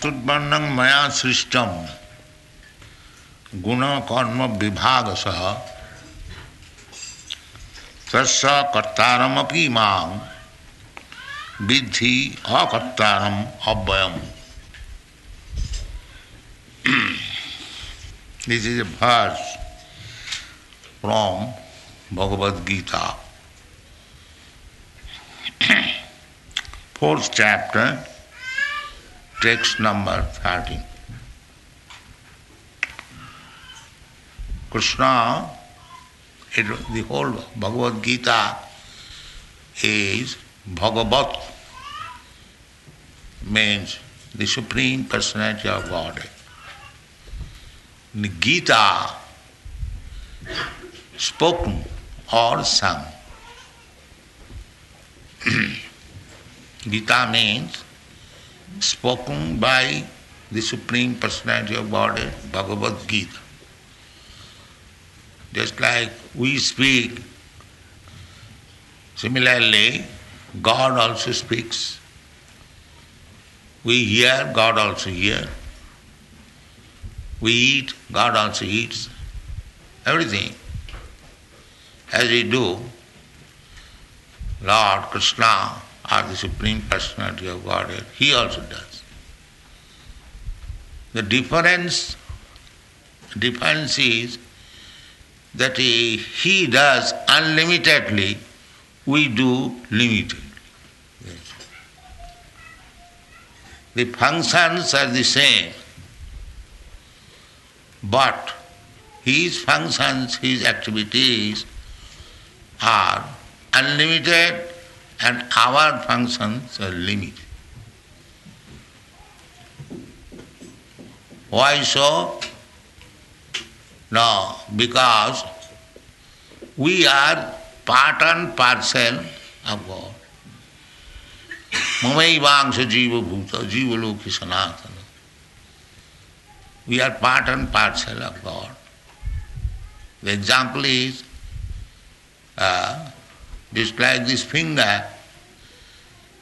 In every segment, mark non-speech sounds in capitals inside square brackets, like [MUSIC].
चतुर्वर्णं मया सृष्टम। गुण कर्म विभाग सह तस् माँ विद्धि अकर्तारम अव्ययम। Is a verse from Bhagavad Gita, fourth chapter, text number 13. Krishna, it, the whole Bhagavad Gita is Bhagavat, means the Supreme Personality of Godhead. The Gita spoken or sung. [CLEARS THROAT] Gita means spoken by the Supreme Personality of Godhead, Bhagavad Gita. Just like we speak, similarly, God also speaks. We hear, God also hears. We eat, God also eats. Everything. As we do, Lord Krishna or the Supreme Personality of Godhead, He also does. The difference, difference is that he, he does unlimitedly, we do limitedly. The functions are the same, but his functions, his activities are unlimited and our functions are limited. Why so? No, because we are part and parcel of God. Mamaivangsa jiva bhuta, jiva loki sanatana. We are part and parcel of God. The example is uh, just like this finger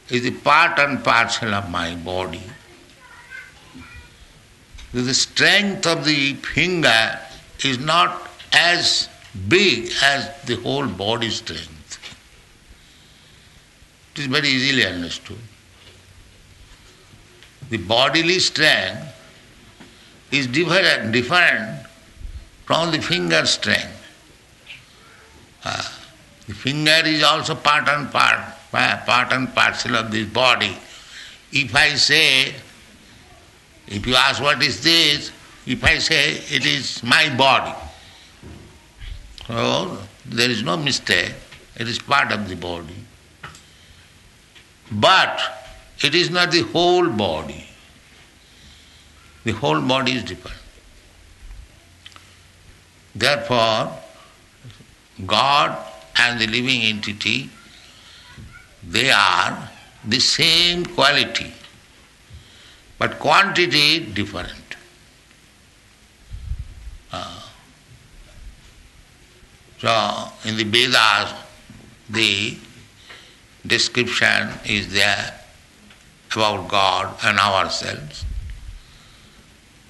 is a part and parcel of my body. The strength of the finger is not as big as the whole body strength. It is very easily understood. The bodily strength is different, different from the finger strength. Uh, the finger is also part and part, uh, part and parcel of this body. If I say, if you ask what is this, if I say it is my body, so there is no mistake, it is part of the body. But it is not the whole body. The whole body is different. Therefore, God and the living entity, they are the same quality, but quantity different. Uh, so, in the Vedas, the description is there about God and ourselves.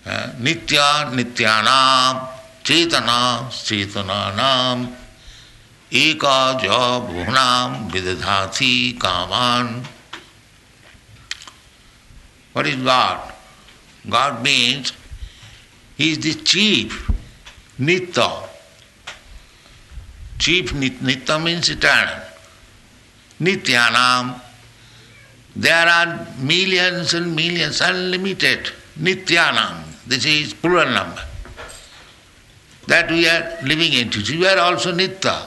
Uh, Nitya Nityanam Chetana Chetananam एक जुनाम विदधा थी कामान। What is God God means he is the chief nitya chief nitya means eternal नित्यानाम there are millions and millions unlimited नित्यानाम this is plural number that we are living in too we are also nitya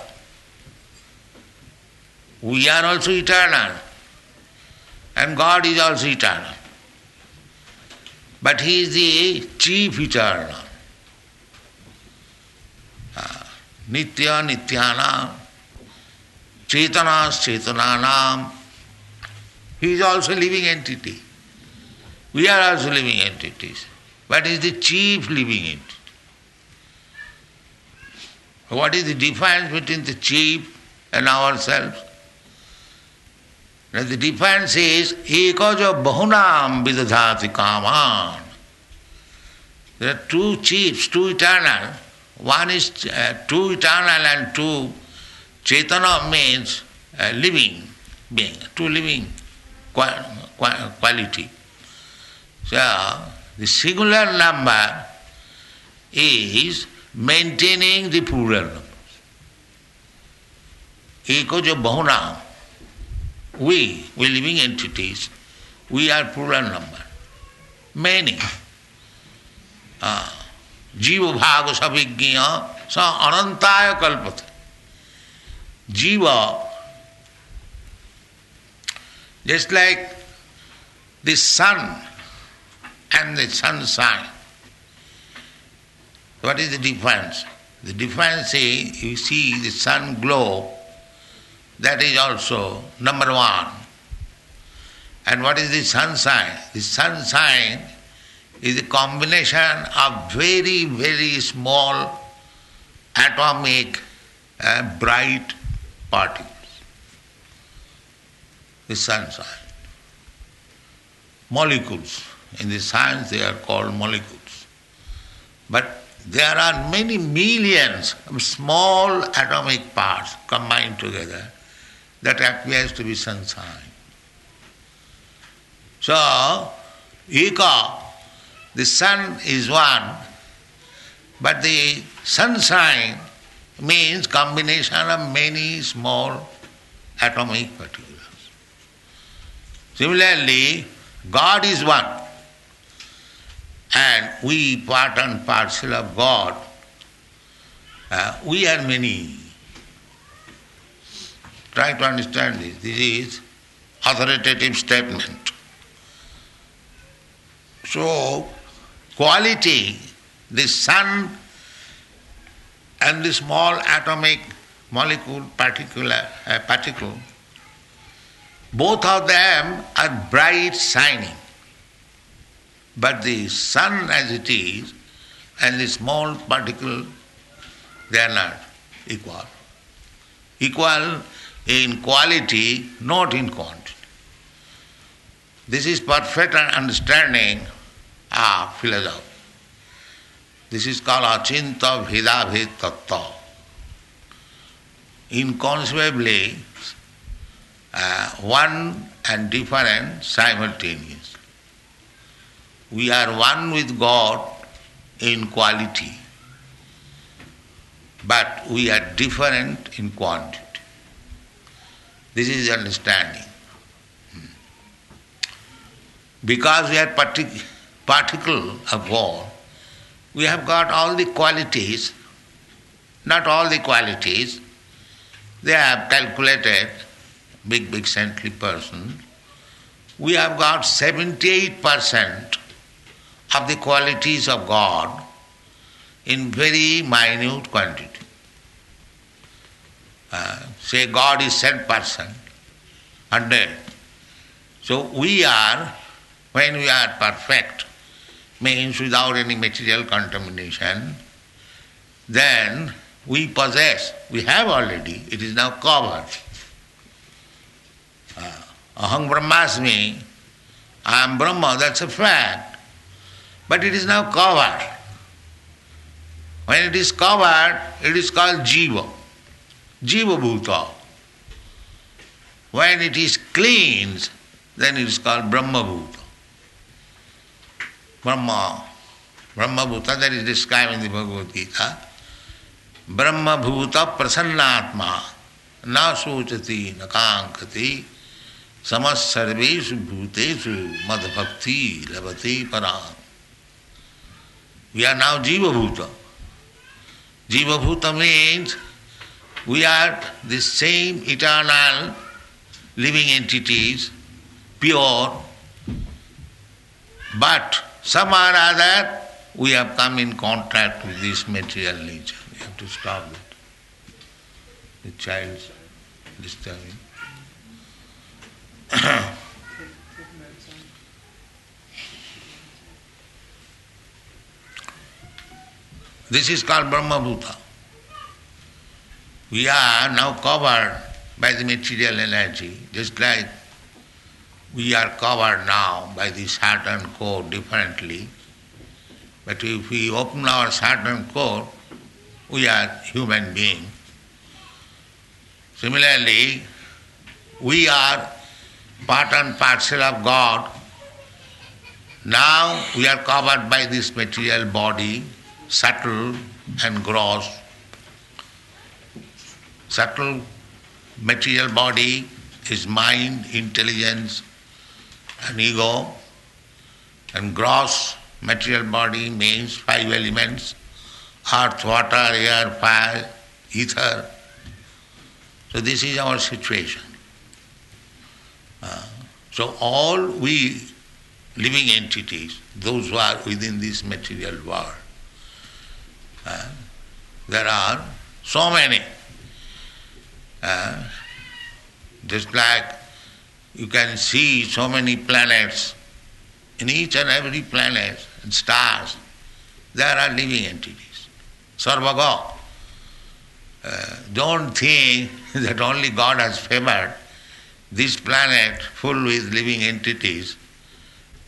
We are also eternal. And God is also eternal. But He is the chief eternal. Ah, nitya Nityanam, Chetanas Chetananam. He is also living entity. We are also living entities. But he is the chief living entity. What is the difference between the chief and ourselves? Now the difference is ekaja bahunam vidadhati kaman. There are two chiefs, two eternal. One is uh, two eternal and two Chaitanya means uh, living being, two living quality. So the singular number is maintaining the plural numbers. Ekaja bahunam We, we living entities, we are plural number. Many. जीव भाग सविज्ञ स अनंताय कल्पते जीव just like the sun and the sunshine. What is the difference? The difference is you see the sun glow that is also number one. And what is the sunshine? The sun sign is a combination of very, very small atomic uh, bright particles. The sun sign. Molecules. In the science they are called molecules. But there are many millions of small atomic parts combined together that appears to be sunshine. So, Eka, the sun is one, but the sunshine means combination of many small atomic particles. Similarly, God is one, and we part and parcel of God. Uh, we are many. Try to understand this. This is authoritative statement. So, quality, the sun and the small atomic molecule, particular, uh, particle, both of them are bright, shining. But the sun as it is and the small particle, they are not equal. Equal in quality, not in quantity. This is perfect understanding of philosophy. This is called Achinta Bhedabhed Tattva. Inconceivably, uh, one and different simultaneously. We are one with God in quality, but we are different in quantity. This is understanding. Hmm. Because we are partic- particle of God, we have got all the qualities, not all the qualities. They have calculated, big, big saintly person, we have got 78% of the qualities of God in very minute quantity. Uh, say God is said person, 100. So we are, when we are perfect, means without any material contamination, then we possess, we have already, it is now covered. Uh, Aham Brahmasmi, I am Brahma, that's a fact. But it is now covered. When it is covered, it is called Jiva. Jiva Bhuta. When it is cleansed, then it is called Brahma Bhuta. Brahma. Brahma Bhuta, that is described in the Bhagavad Gita. Brahma Bhuta Prasannatma. Na sochati, na kankati. Samas sarveshu bhutesu madbhakti lavati param. We are now Jiva Bhuta. Jiva Bhuta means we are the same eternal living entities, pure, but somehow or other we have come in contact with this material nature. We have to stop that. The child's disturbing. [COUGHS] this is called Brahma Bhuta. We are now covered by the material energy, just like we are covered now by the Saturn core differently. But if we open our Saturn core, we are human being. Similarly, we are part and parcel of God. Now we are covered by this material body, subtle and gross. Subtle material body is mind, intelligence, and ego, and gross material body means five elements earth, water, air, fire, ether. So this is our situation. Uh, so all we living entities, those who are within this material world, uh, there are so many. Uh, just like you can see so many planets, in each and every planet and stars, there are living entities. Sarvaga. Uh, don't think [LAUGHS] that only God has favored this planet full with living entities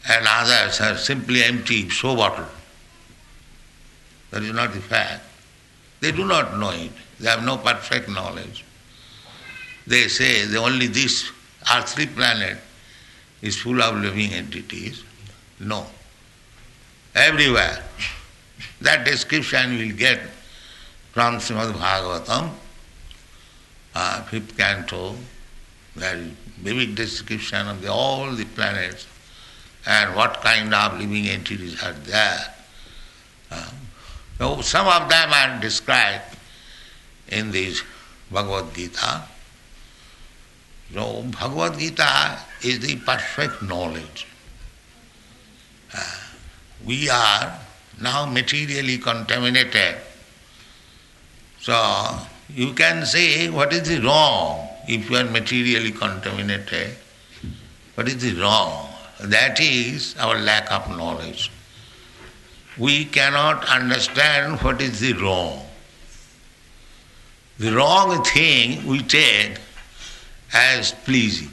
and others are simply empty show bottle. That is not the fact. They do not know it. They have no perfect knowledge. They say the only this earthly planet is full of living entities. No. Everywhere. That description we will get from Srimad Bhagavatam, uh, fifth canto, there is vivid description of the, all the planets and what kind of living entities are there. Uh, so some of them are described in this Bhagavad Gita. So Bhagavad Gita is the perfect knowledge. Uh, we are now materially contaminated. So you can say what is the wrong if you are materially contaminated. What is the wrong? That is our lack of knowledge. We cannot understand what is the wrong. The wrong thing we take as pleasing.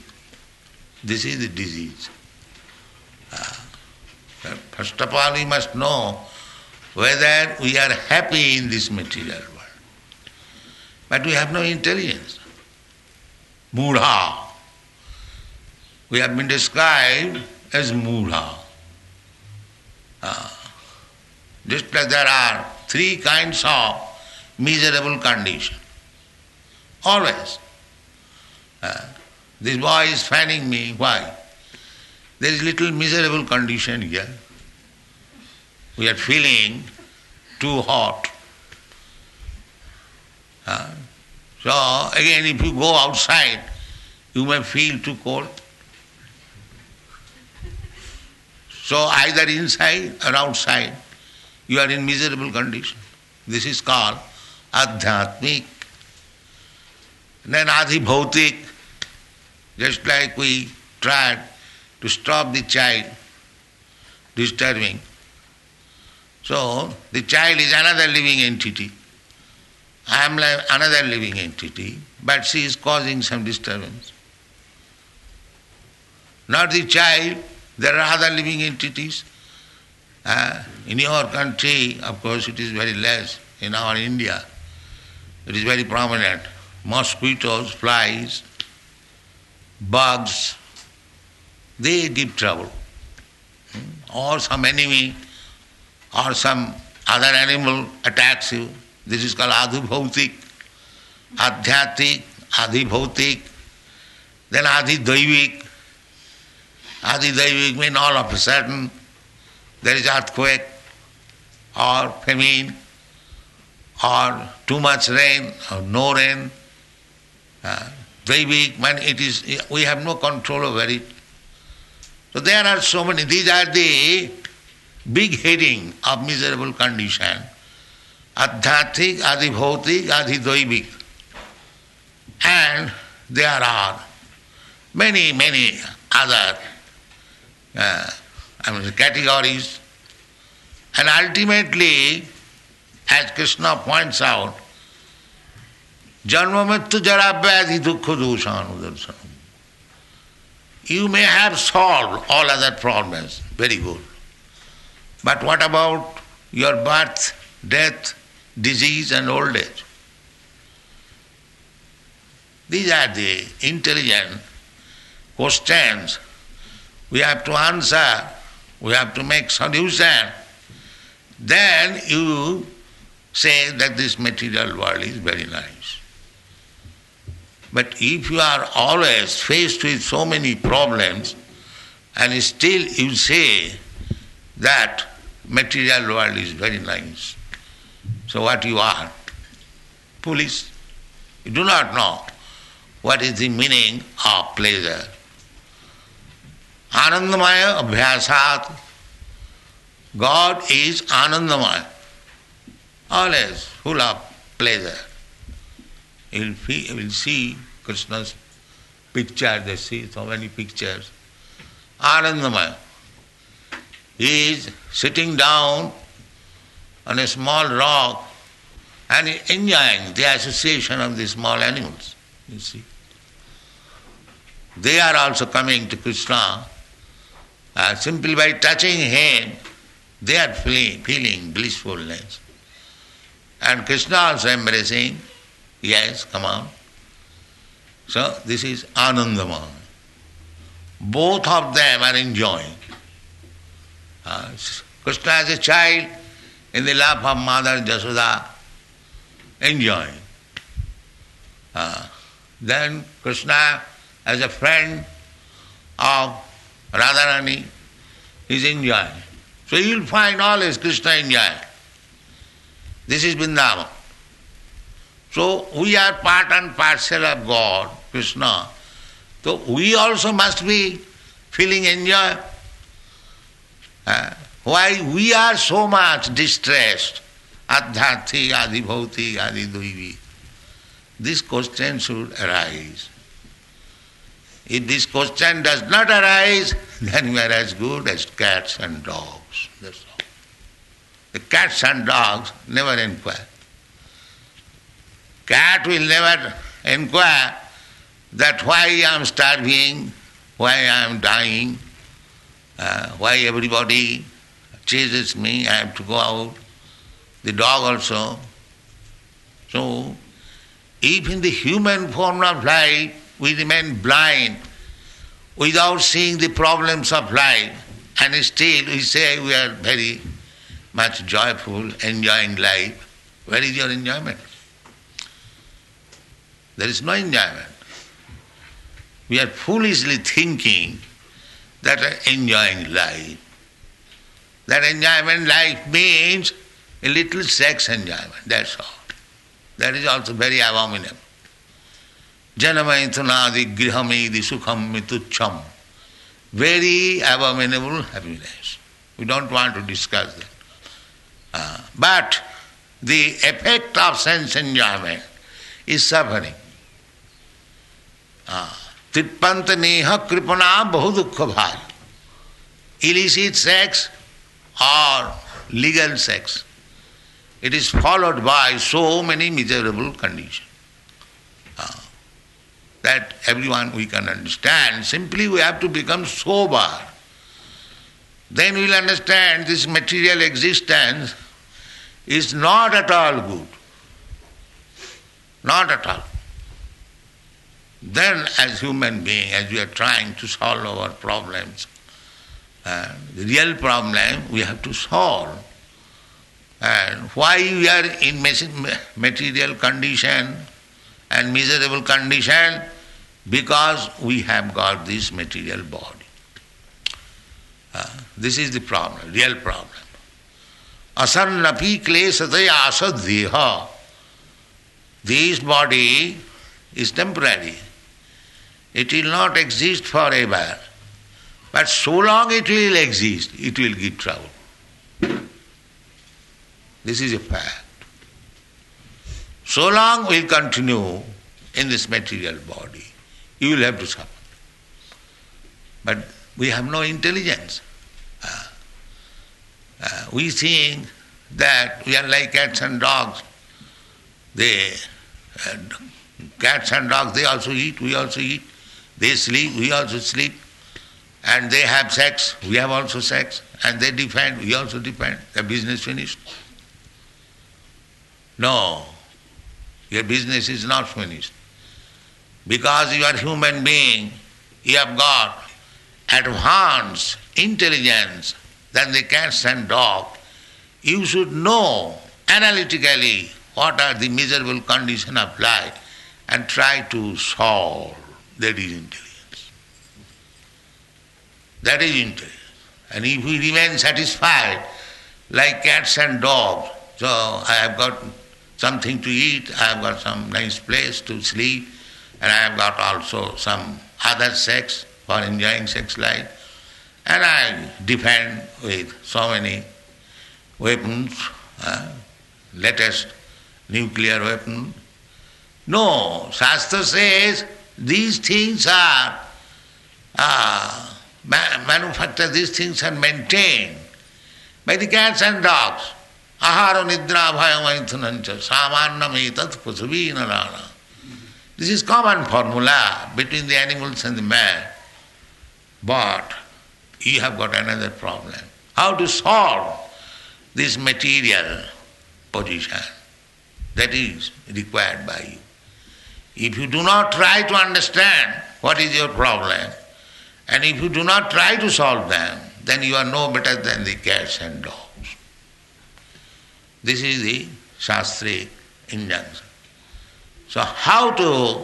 This is the disease. Uh, first of all, we must know whether we are happy in this material world. But we have no intelligence. Mudha. We have been described as Mudha. Just like there are three kinds of miserable condition. Always. Uh, this boy is fanning me. Why? There is little miserable condition here. We are feeling too hot. Uh, so again, if you go outside, you may feel too cold. So either inside or outside, you are in miserable condition. This is called adhyatmik. Then adhibhautik, just like we tried to stop the child disturbing. So the child is another living entity. I am like another living entity, but she is causing some disturbance. Not the child, there are other living entities. Uh, in your country, of course, it is very less. In our India, it is very prominent. Mosquitoes, flies, bugs, they give trouble. Or some enemy or some other animal attacks you, this is called adhibhautik, adhyatik, adhibhautik, then adhidaivik. Adhidaivik means all of a sudden there is earthquake or famine or too much rain or no rain. Uh, Uh, Daivik means it is we have no control over it. So there are so many, these are the big heading of miserable condition. Adhyatik, Adhibhautik, Adhidoivik. And there are many, many other uh, I mean, categories. And ultimately, as Krishna points out, Janma Mrityu Jara Vyadhi Dukkha Doshanudarsana. you may have solved all other problems. Very good. But what about your birth, death, disease, and old age? These are the intelligent questions we have to answer, we have to make solution. Then you say that this material world is very nice. But if you are always faced with so many problems and still you say that material world is very nice, so what you are? Foolish. You do not know what is the meaning of pleasure. Anandamaya abhyasat. God is Anandamaya, always full of pleasure. You will see Krishna's picture, they see so many pictures. Anandamaya. He is sitting down on a small rock and enjoying the association of the small animals. You see. They are also coming to Krishna. Uh, simply by touching him, they are feeling, feeling blissfulness. And Krishna also embracing, yes, come on. So this is Anandama. Both of them are enjoying. Uh, Krishna as a child in the lap of Mother Jasoda, enjoying. Uh, then Krishna as a friend of Radharani is enjoying. So you will find always Krishna enjoying. This is Vrindavan. So we are part and parcel of God, Krishna. So we also must be feeling enjoy. Uh, why we are so much distressed? Adhyati, Adibhauti, Adiduivi. This question should arise. If this question does not arise, [LAUGHS] then we are as good as cats and dogs. That's all. The cats and dogs never inquire. Cat will never inquire that why I am starving, why I am dying, uh, why everybody chases me, I have to go out. The dog also. So if in the human form of life we remain blind without seeing the problems of life, and still we say we are very much joyful, enjoying life, where is your enjoyment? There is no enjoyment. We are foolishly thinking that enjoying life. That enjoyment life means a little sex enjoyment, that's all. That is also very abominable. Janamaithanadi grihamedi sukham mitucham. Very abominable happiness. We don't want to discuss that. Uh, but the effect of sense enjoyment is suffering. Tipanta neha kripana bahudukha bhaj. Illicit sex or legal sex it is followed by so many miserable conditions. Uh, that everyone we can understand. Simply we have to become sober. Then we'll understand this material existence is not at all good. Not at all. Then, as human being, as we are trying to solve our problems, the real problem we have to solve and why we are in material condition and miserable condition? Because we have got this material body. Uh, this is the problem, real problem. Asannapi klesataya asaddeha. This body is temporary. It will not exist forever. But so long it will exist, it will give trouble. This is a fact. So long we continue in this material body, you will have to suffer. But we have no intelligence. Uh, uh, we think that we are like cats and dogs. They, uh, cats and dogs, they also eat, we also eat. They sleep, we also sleep. and they have sex, we have also sex, and they defend, we also defend. The business finished. No, your business is not finished. Because you are human being, you have got advanced intelligence than the cats and dogs. You should know analytically what are the miserable conditions of life and try to solve. That is intelligence. That is intelligence. And if we remain satisfied like cats and dogs, so I have got something to eat, I have got some nice place to sleep, and I have got also some other sex for enjoying sex life, and I defend with so many weapons, uh, latest nuclear weapon. No, Shastra says these things are uh, manufactured, these things are maintained by the cats and dogs. Ahara nidra. This is common formula between the animals and the man. But you have got another problem. How to solve this material position that is required by you. If you do not try to understand what is your problem, and if you do not try to solve them, then you are no better than the cats and dogs. This is the Shastric injunction. So, how to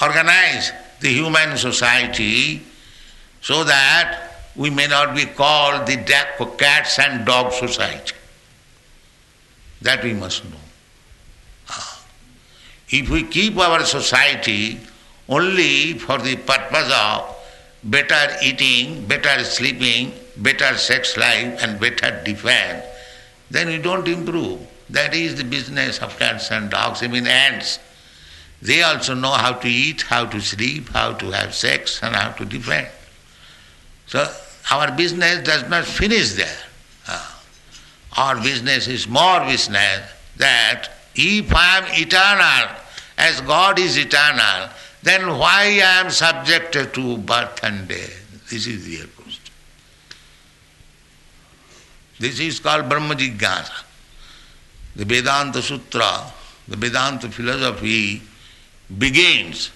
organize the human society so that we may not be called the cats and dog society? That we must know. If we keep our society only for the purpose of better eating, better sleeping, better sex life, and better defense, then we don't improve. That is the business of cats and dogs, I mean ants. They also know how to eat, how to sleep, how to have sex, and how to defend. So our business does not finish there. Uh, our business is more business that if I am eternal, as God is eternal, then why I am subjected to birth and death? This is the question. This is called Brahma Jigyasa. The Vedanta Sutra, the Vedanta philosophy begins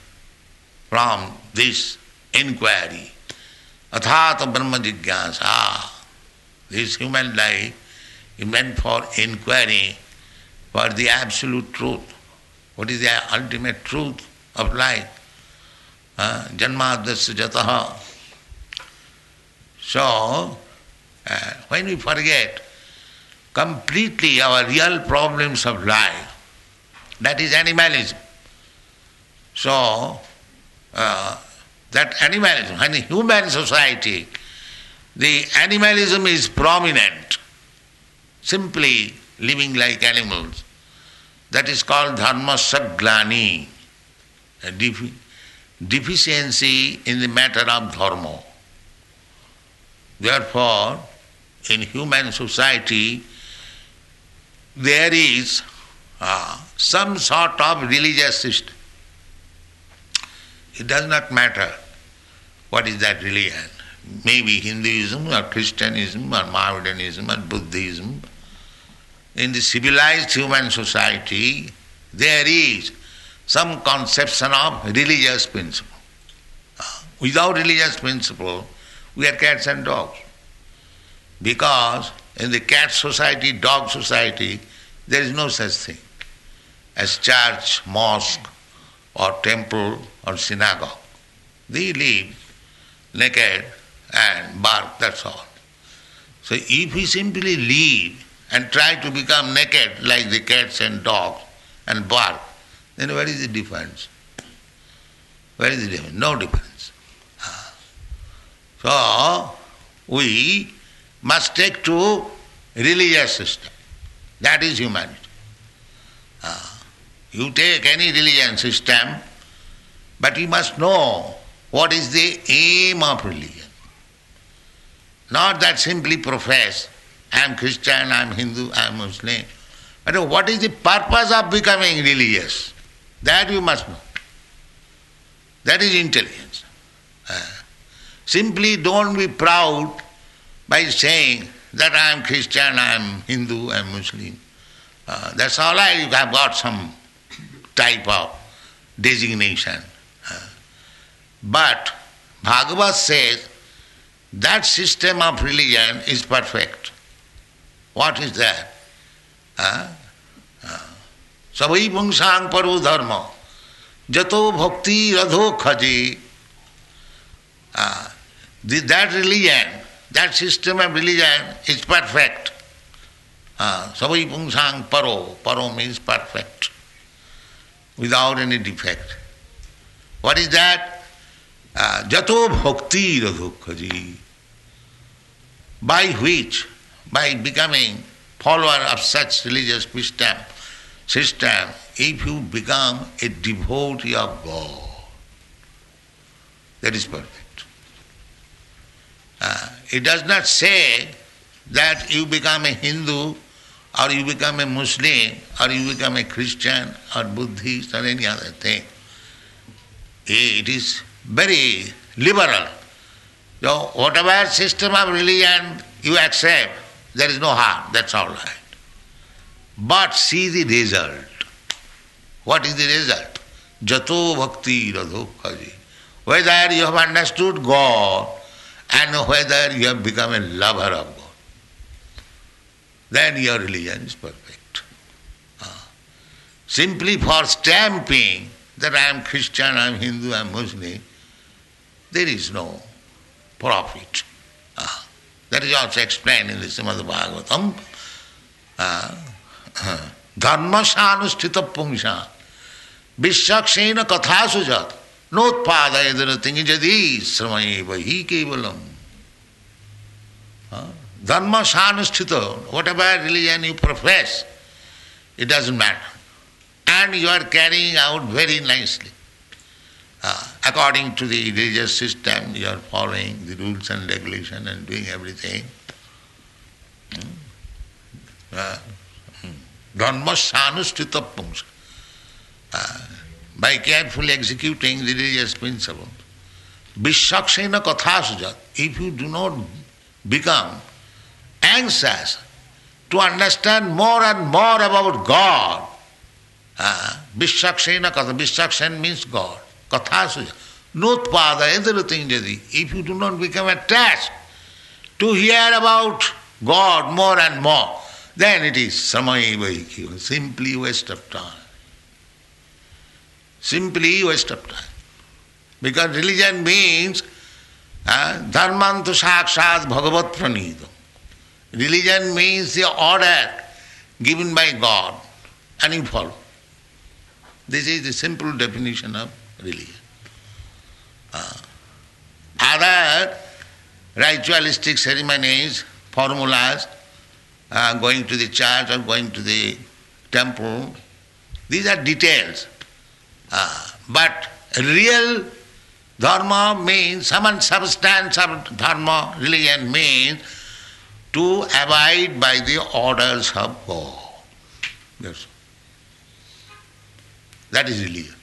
from this inquiry. Athata Brahma Jigyasa. This human life is meant for inquiry for the absolute truth. What is the ultimate truth of life? Janmadasya jataha. So, uh, when we forget completely our real problems of life, that is animalism. So, uh, that animalism, in human society, the animalism is prominent, simply living like animals. That is called dharma saglani, deficiency in the matter of dharma. Therefore, in human society, there is uh, some sort of religious system. It does not matter what is that religion. Maybe Hinduism or Christianism or Mohammedanism or Buddhism. In the civilized human society, there is some conception of religious principle. Uh, without religious principle, we are cats and dogs. Because in the cat society, dog society, there is no such thing as church, mosque, or temple or synagogue. They live naked and bark, that's all. So if we simply live and try to become naked like the cats and dogs and bark, then what is the difference? Where is the difference? No difference. Ah. So we must take to religious system. That is humanity. Ah. You take any religion system, but you must know what is the aim of religion. Not that simply profess, I am Christian, I am Hindu, I am Muslim. But what is the purpose of becoming religious? That you must know. That is intelligence. Uh, Simply don't be proud by saying that I am Christian, I am Hindu, I am Muslim. Uh, that's all I have got some type of designation. Uh, but Bhagavad says that system of religion is perfect. What is that सबई पुंसांग पर धर्म। जतो भक्ति रधो खजी। That religion that system of religion is perfect सबई पुंसांग परो परो means perfect without any defect what is that जतो भक्ति रधो खजी। बाई हुई by becoming follower of such religious system, system, if you become a devotee of God, that is perfect. Uh, it does not say that you become a Hindu or you become a Muslim or you become a Christian or Buddhist or any other thing. It is very liberal. So whatever system of religion you accept, there is no harm, that's all right. But see the result. What is the result? Jato bhakti radhokhaji. Whether you have understood God and whether you have become a lover of God, then your religion is perfect. Ah. Simply for stamping that I am Christian, I am Hindu, I am Muslim, there is no profit. That is also explained in the Srimad Bhagavatam. Dharma sanusthita pungsha विश्वक्षेन कथा सुजात नोत्पादय नृतिंग जदि श्रमय वही केवलम धर्म सानुष्ठित whatever religion you profess it doesn't matter and you are carrying out very nicely Uh, according to the religious system, you are following the rules and regulation and doing everything. Hmm? Uh, Dharmasyanusthita pumsa. By carefully executing the religious principles. Vishakshena kathasujat. If you do not become anxious to understand more and more about God, uh, Vishakshena katha. Means God. Kathasujat. Nutpada everything jadi. If you do not become attached to hear about God more and more, then it is samayeva simply waste of time. Simply waste of time. Because religion means uh, dharmantu sakshat bhagavat pranidam. Religion means the order given by God and you follow. This is the simple definition of religion. Uh, other ritualistic ceremonies, formulas, uh, going to the church or going to the temple. These are details. Uh, but real dharma means, some substance of dharma, religion means to abide by the orders of God. Yes. That is religion.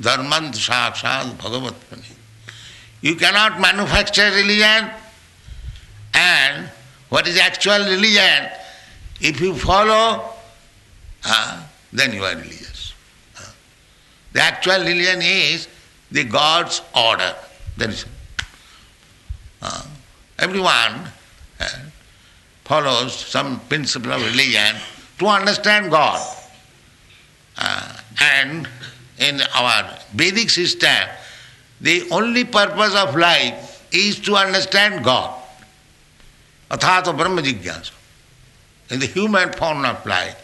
Dharmant sakshat bhagavat You cannot manufacture religion and what is actual religion? If you follow, uh, then you are religious. Uh, the actual religion is the God's order. That is, uh, everyone uh, follows some principle of religion to understand God. And in our Vedic system, the only purpose of life is to understand God. Athata Brahma Jigyasa. In the human form of life,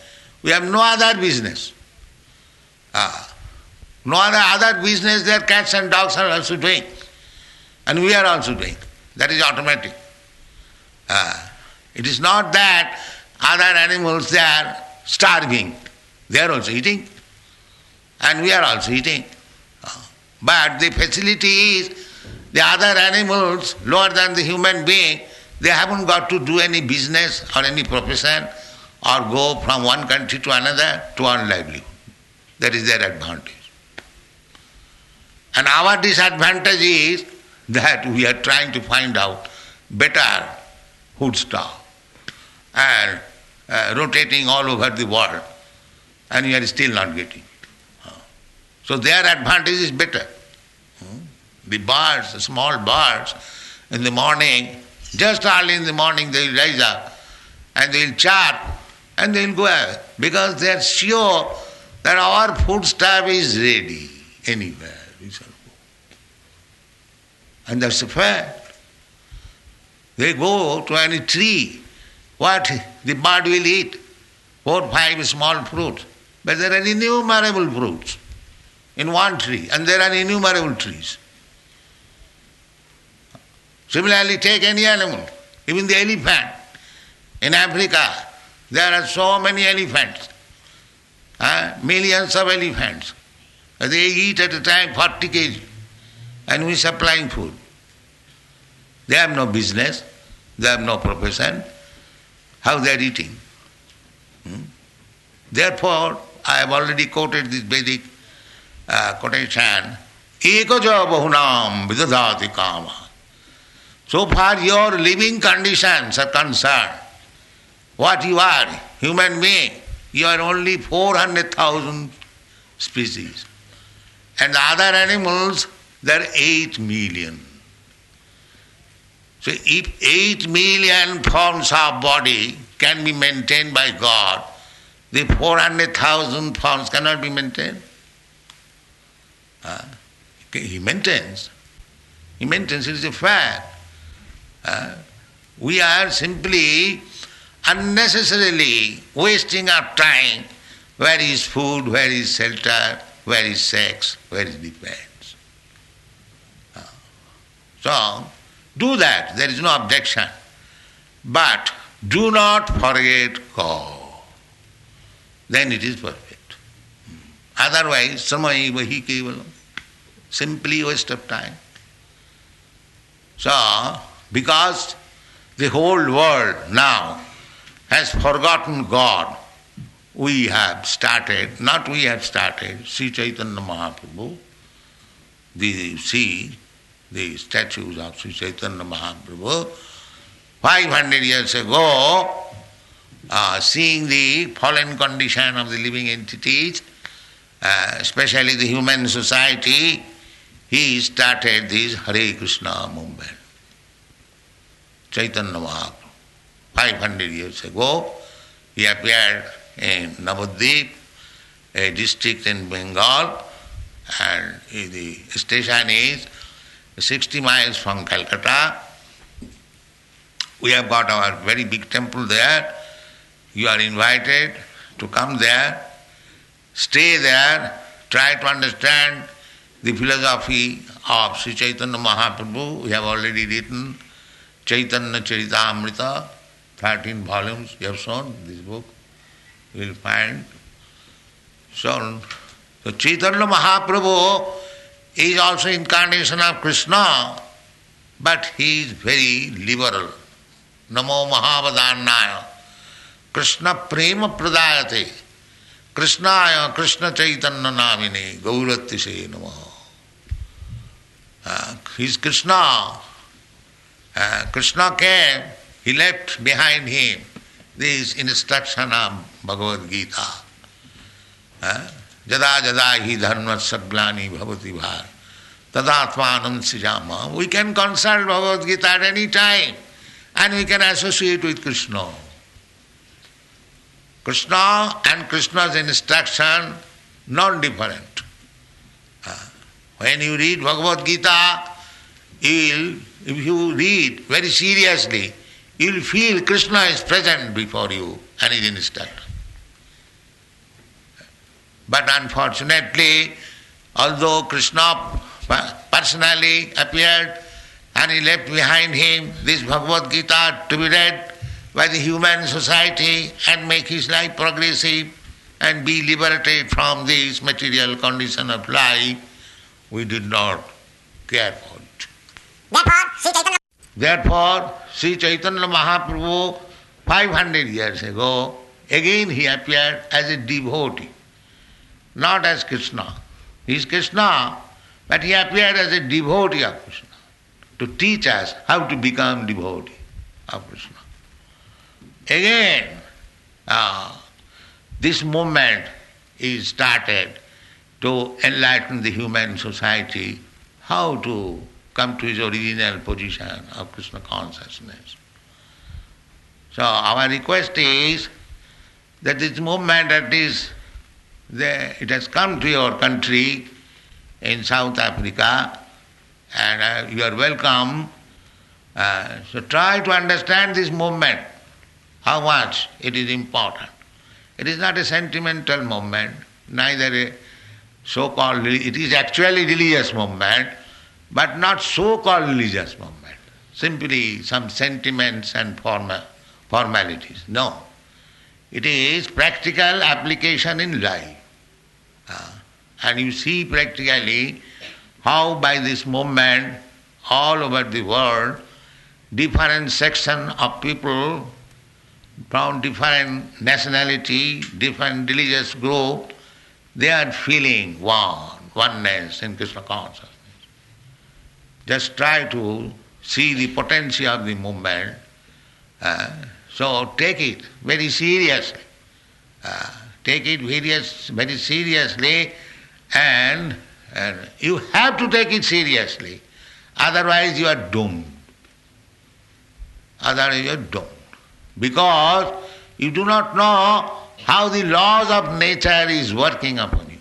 we have no other business. Ah, no other, other business that cats and dogs are also doing. And we are also doing. That is automatic. Ah, it is not that other animals they are starving. They are also eating and we are also eating uh, but the facility is the other animals lower than the human being they haven't got to do any business or any profession or go from one country to another to earn livelihood. That is their advantage. And our disadvantage is that we are trying to find out better food stuff and uh, rotating all over the world and we are still not getting. So their advantage is better. Hmm? The birds, the small birds, in the morning, just early in the morning they will rise up and they will chirp and they will go away because they are sure that our food stuff is ready anywhere. We shall go. And that's a fact. They go to any tree. What the bird will eat? Four, five small fruits. But there are innumerable fruits in one tree, and there are innumerable trees. Similarly, take any animal, even the elephant. In Africa, there are so many elephants, uh, millions of elephants. They eat at a time 40 kg, and we supplying food. They have no business, they have no profession. How they are eating? Hmm? Therefore, I have already quoted this Vedic quotation, Ekaja bahunam vidadati kama. So far your living conditions are concerned, what you are, human being, you are only 400,000 species. And the other animals, there are 8 million. So if 8 million forms of body can be maintained by God, the 400,000 forms cannot be maintained. Uh, he maintains. He maintains, it is a fact. Uh, we are simply unnecessarily wasting our time. Where is food? Where is shelter? Where is sex? Where is defense? Uh, so, do that, there is no objection. But do not forget God. Then it is perfect. Otherwise, samai vahi kevalam. Simply waste of time. So, because the whole world now has forgotten God, we have started, not we have started, Sri Chaitanya Mahaprabhu, the see the statues of Sri Chaitanya Mahaprabhu, 500 years ago, uh, seeing the fallen condition of the living entities, uh, especially the human society, he started this Hare Krishna movement. Chaitanya Mahaprabhu. 500 years ago, he appeared in Navadvip, a district in Bengal, and the station is 60 miles from Calcutta. We have got our very big temple there. You are invited to come there, stay there, try to understand the philosophy of Sri Chaitanya Mahaprabhu. We have already written Chaitanya Charitamrita, 13 volumes, you have shown this book. You will find shown. So Chaitanya Mahaprabhu is also incarnation of Krishna, but he is very liberal. Namo Mahavadannaya. Krishna prema pradayate. Krishna Krishna Chaitanya nominee गौरतिशे नम। His Krishna Krishna के he left behind him this instruction of Bhagavadgita जदा जदा ही धर्म सज्ञानी भवती भार तदात्मा अनुसिजाम we can consult Bhagavadgita at any time and we can associate with Krishna Krishna and Krishna's instruction non-different. Uh, when you read Bhagavad Gita, you will, if you read very seriously, you will feel Krishna is present before you and is instructor. But unfortunately, although Krishna personally appeared and he left behind him this Bhagavad Gita to be read by the human society and make his life progressive and be liberated from this material condition of life, we did not care for it. Therefore, Sri Chaitanya Mahaprabhu, 500 years ago, again he appeared as a devotee not as Krishna. He is Krishna, but he appeared as a devotee of Krishna. to teach us how to become devotee of Krishna. Again, uh, this movement is started to enlighten the human society how to come to his original position of Krishna consciousness. So our request is that this movement that is there, it has come to your country in South Africa and uh, you are welcome. Uh, so try to understand this movement, how much it is important. It is not a sentimental movement, neither a so-called, it is actually religious movement, but not so-called religious movement. Simply some sentiments and formal, formalities. No. It is practical application in life. Uh, and you see practically how by this movement all over the world different section of people from different nationality, different religious group, they are feeling one, oneness in Krishna consciousness. Just try to see the potential of the movement. Uh, so take it very seriously. Uh, take it very, very seriously and, and you have to take it seriously. Otherwise you are doomed. Otherwise you are doomed. Because you do not know how the laws of nature is working upon you.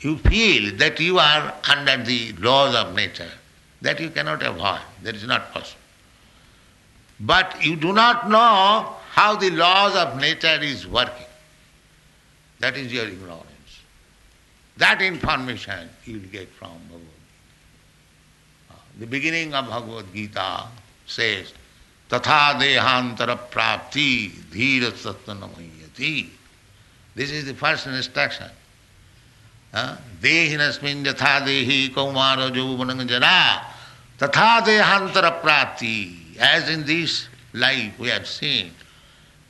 You feel that you are under the laws of nature. That you cannot avoid. That is not possible. But you do not know how the laws of nature is working. That is your ignorance. That information you will get from Bhagavad Gita. The beginning of Bhagavad Gita says, Tatha dehantara prapti dhira satanamayati. This is the first instruction. Dehinasmin yatha dehi kaumara jana tatha dehantara prapti. As in this life we have seen,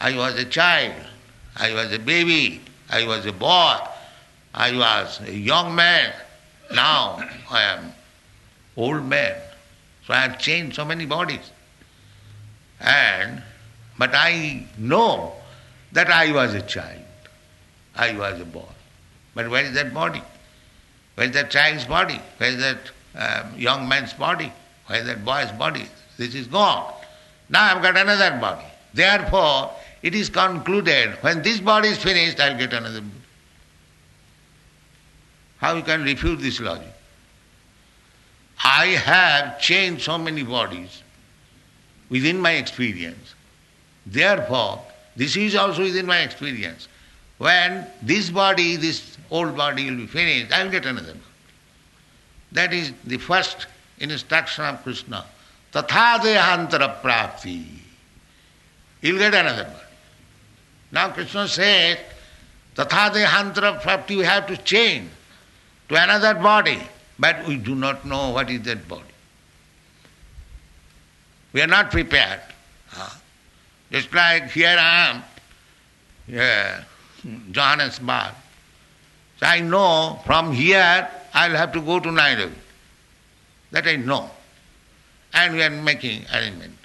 I was a child, I was a baby, I was a boy, I was a young man, now I am old man. So I have changed so many bodies. And but I know that I was a child. I was a boy. But where is that body? Where is that child's body? Where is that um, young man's body? Where is that boy's body? This is gone. Now I've got another body. Therefore, it is concluded when this body is finished, I'll get another body. How you can refute this logic? I have changed so many bodies within my experience. Therefore, this is also within my experience. When this body, this old body will be finished, I will get another body. That is the first instruction of Krishna. Tatha dehantara prapti. You'll get another body. Now Krishna says, Tatha dehantara prapti, we have to change to another body, but we do not know what is that body. We are not prepared. Just like here I am, yeah, Johannesburg. So I know from here I'll have to go to Nairobi. That I know. And we are making arrangement.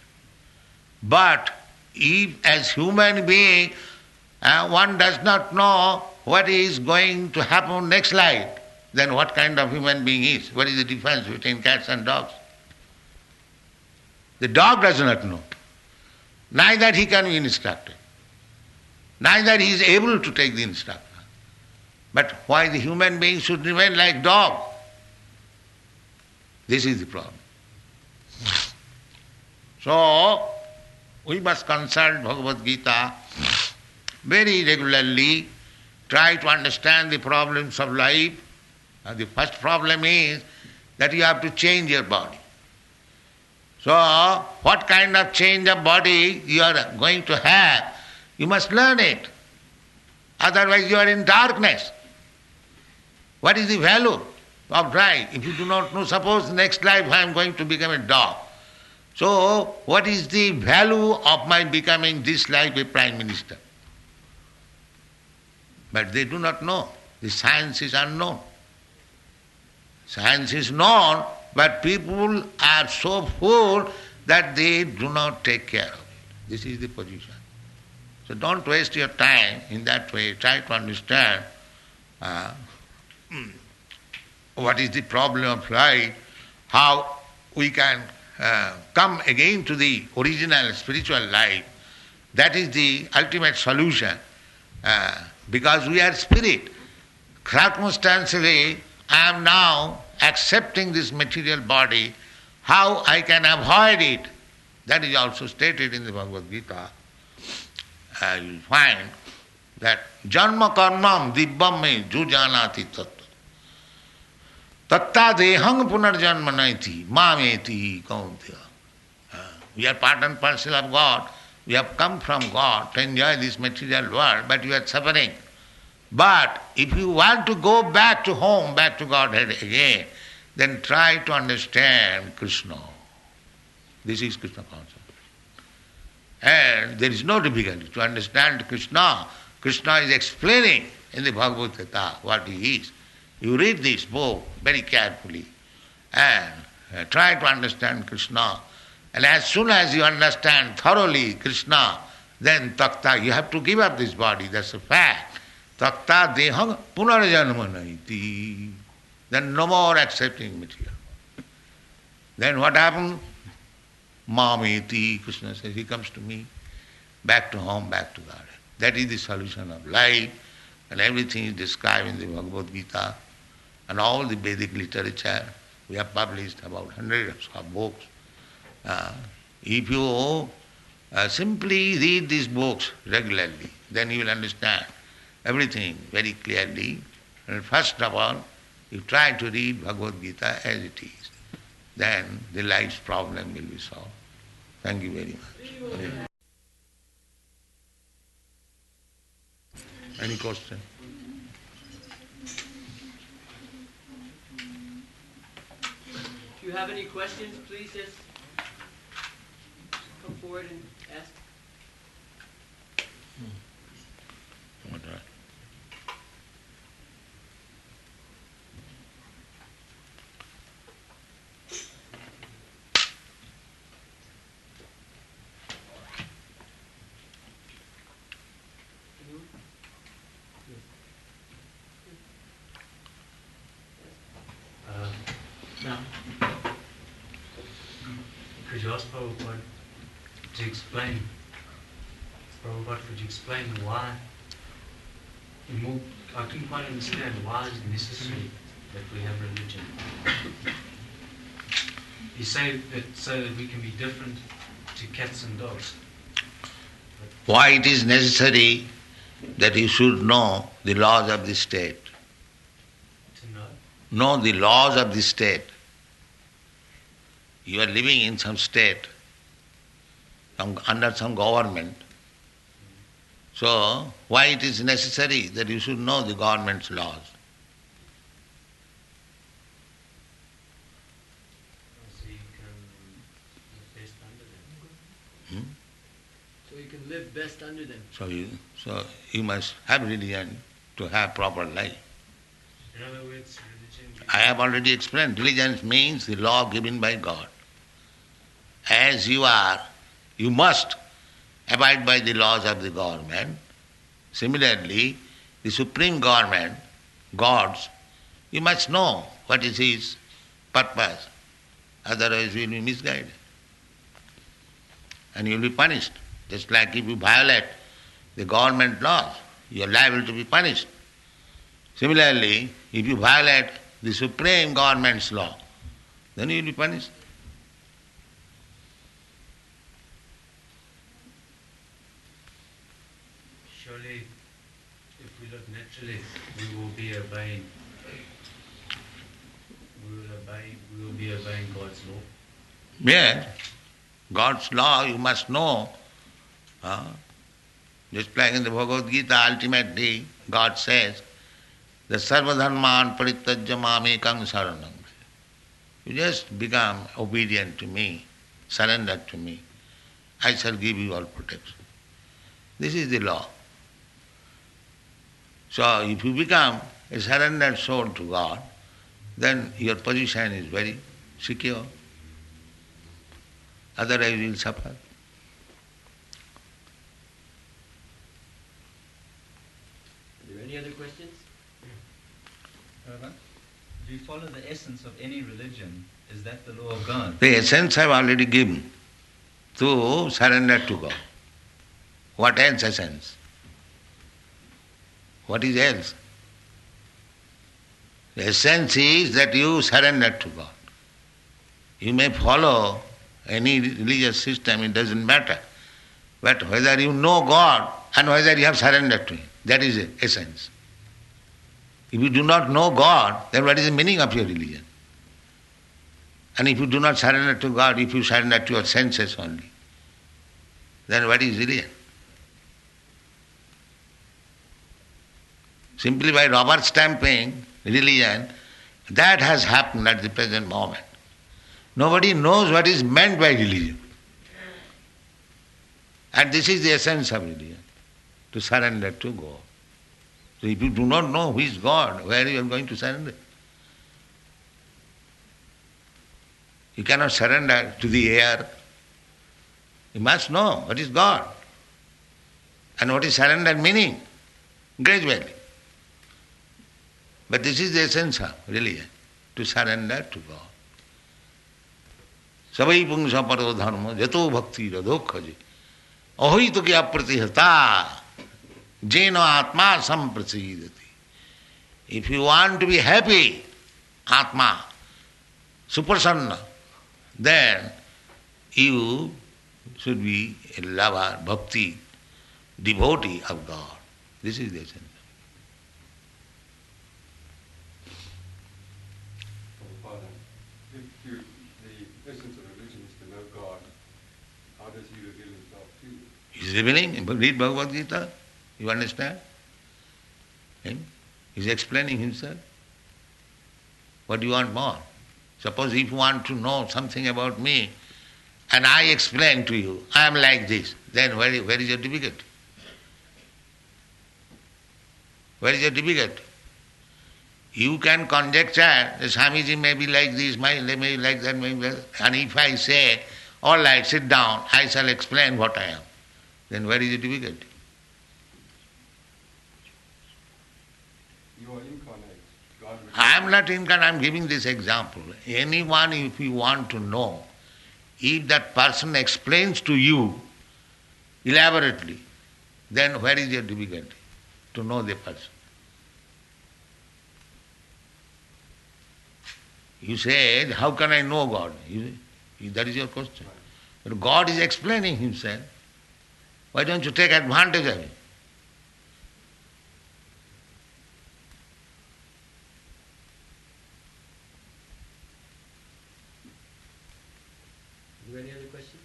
But if as human being uh, one does not know what is going to happen next life, then what kind of human being is? What is the difference between cats and dogs? The dog does not know. Neither he can be instructed. Neither he is able to take the instruction. But why the human being should remain like dog? This is the problem. So, we must consult Bhagavad Gita very regularly, try to understand the problems of life. And the first problem is that you have to change your body. So, what kind of change of body you are going to have, you must learn it. Otherwise, you are in darkness. What is the value of life? If you do not know, suppose next life I am going to become a dog. So, what is the value of my becoming this life a prime minister? But they do not know. The science is unknown. Science is known but people are so poor that they do not take care of it. This is the position. So don't waste your time in that way. Try to understand uh, what is the problem of life, how we can uh, come again to the original spiritual life. That is the ultimate solution. Uh, because we are spirit. Circumstantially, I am now accepting this material body. How I can avoid it? That is also stated in the Bhagavad Gita. Uh, you find that janma karmam dibbam me jujanati tattva. Tatta dehang punarjanma naiti mameti kauntya. Uh, we are part and parcel of God. We have come from God to enjoy this material world, but we are suffering. But if you want to go back to home, back to Godhead again, then try to understand Krishna. This is Krishna consciousness. And there is no difficulty to understand Krishna. Krishna is explaining in the Bhagavad Gita what he is. You read this book very carefully and uh, try to understand Krishna. And as soon as you understand thoroughly Krishna, then takta, you have to give up this body, that's a fact. Takta dehang punarjanma Then no more accepting material. Then what happened? Mameti, Krishna says, he comes to me, back to home, back to God. That is the solution of life, and everything is described in the Bhagavad Gita and all the Vedic literature. We have published about hundreds of books. Uh, if you uh, simply read these books regularly, then you will understand everything very clearly. And first of all, you try to read Bhagavad Gita as it is. Then the life's problem will be solved. Thank you very much. Any question? If you have any questions, please just come forward and ask. Hmm. Ask Prabhupada to explain, Prabhupada, could you explain why, I couldn't quite understand why it's necessary that we have religion. You say that so that we can be different to cats and dogs. Why it is necessary that you should know the laws of the state. To know? Know the laws of the state. You are living in some state, some, under some government. So, why it is necessary that you should know the government's laws? Hmm? So you can live best under them. So you, so you must have religion to have proper life. In other words, religion. I have already explained. Religion means the law given by God as you are, you must abide by the laws of the government. Similarly, the supreme government, gods, you must know what is his purpose. Otherwise, you will be misguided. And you will be punished. Just like if you violate the government laws, you are liable to be punished. Similarly, if you violate the supreme government's law, then you will be punished. Actually, we will be obeying. We will obey. We will be obeying God's law. Yeah. God's law you must know. Uh, just like in the Bhagavad Gita, ultimately God says, the sarvadharman parityajya mamekam saranam. You just become obedient to me, surrender to me. I shall give you all protection. This is the law. So if you become a surrendered soul to God, then your position is very secure. Otherwise you will suffer. Are there any other questions? Baba, uh, Do you follow the essence of any religion? Is that the law of God? The essence I have already given to surrender to God. What else essence? What is else? The essence is that you surrender to God. You may follow any religious system, it doesn't matter. But whether you know God and whether you have surrendered to Him, that is the essence. If you do not know God, then what is the meaning of your religion? And if you do not surrender to God, if you surrender to your senses only, then what is religion? Simply by rubber stamping religion, that has happened at the present moment. Nobody knows what is meant by religion. And this is the essence of religion, to surrender to God. So if you do not know who is God, where you are going to surrender? You cannot surrender to the air. You must know what is God and what is surrender meaning gradually. But this is the essence of religion, to surrender to God. सवै पुंस परो धर्म जतो भक्ति रधोख जे अहित की अप्रतिहता जेन आत्मा संप्रसीदति if you want to be happy आत्मा सुप्रसन्न then you should be a lover, bhakti, devotee of God. This is the essence. He's revealing, read Bhagavad Gita, you understand? He's explaining himself. What do you want more? Suppose if you want to know something about me, and I explain to you, I am like this, then where, where is your difficulty? Where is your difficulty? You can conjecture that Swamiji may be like this, may may be like that, may be like that. And if I say, all right, sit down, I shall explain what I am, then where is the difficulty? You are incarnate. I am not incarnate, I am giving this example. Anyone, if you want to know, if that person explains to you elaborately, then where is your difficulty to know the person? You say, how can I know God? You, that is your question. But God is explaining himself. Why don't you take advantage of it? Are any other questions?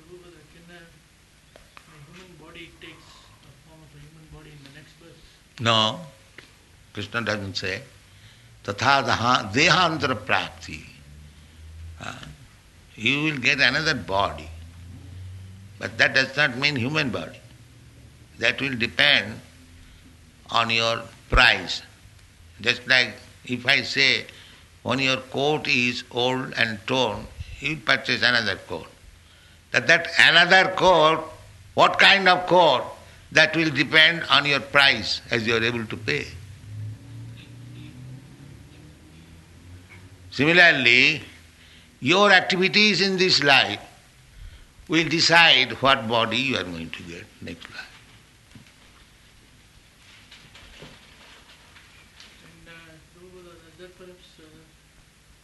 Prabhupada, can a, a human body takes the form of a human body in the next verse? No, Krishna doesn't say. Tatha daha dehantara prapti. Uh, You will get another body. But that does not mean human body. That will depend on your price. Just like if I say, when your coat is old and torn, you purchase another coat. That that another coat, what kind of coat, that will depend on your price as you are able to pay. Similarly, your activities in this life will decide what body you are going to get next life. And uh, Prabhupada, does that perhaps uh,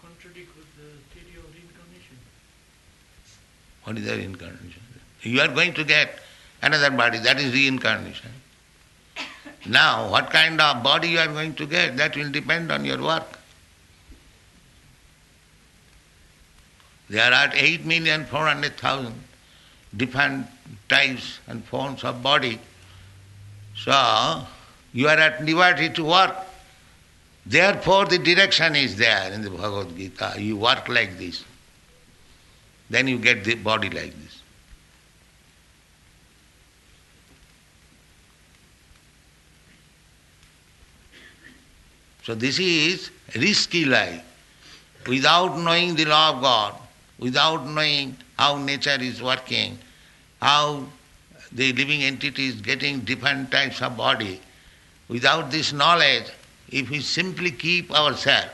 contradict with the theory of reincarnation? What is the reincarnation? You are going to get another body, that is reincarnation. Now, what kind of body you are going to get, that will depend on your work. There are 8,400,000 different types and forms of body. So, you are at liberty to work. Therefore, the direction is there in the Bhagavad Gita. You work like this. Then you get the body like this. So this is risky life. Without knowing the law of God, without knowing how nature is working, how the living entity is getting different types of body, without this knowledge, if we simply keep ourselves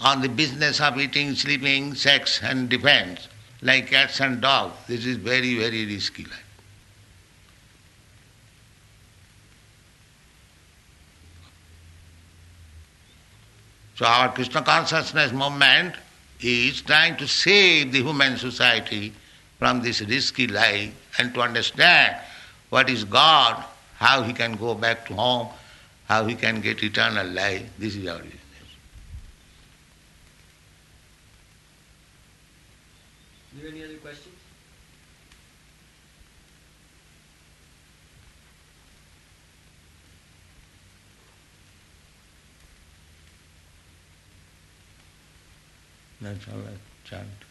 on the business of eating, sleeping, sex and defense, like cats and dogs, this is very, very risky life. So our Krishna consciousness movement is trying to save the human society from this risky life and to understand what is God, how he can go back to home, how he can get eternal life. This is our business. Are there any other questions? That's chant.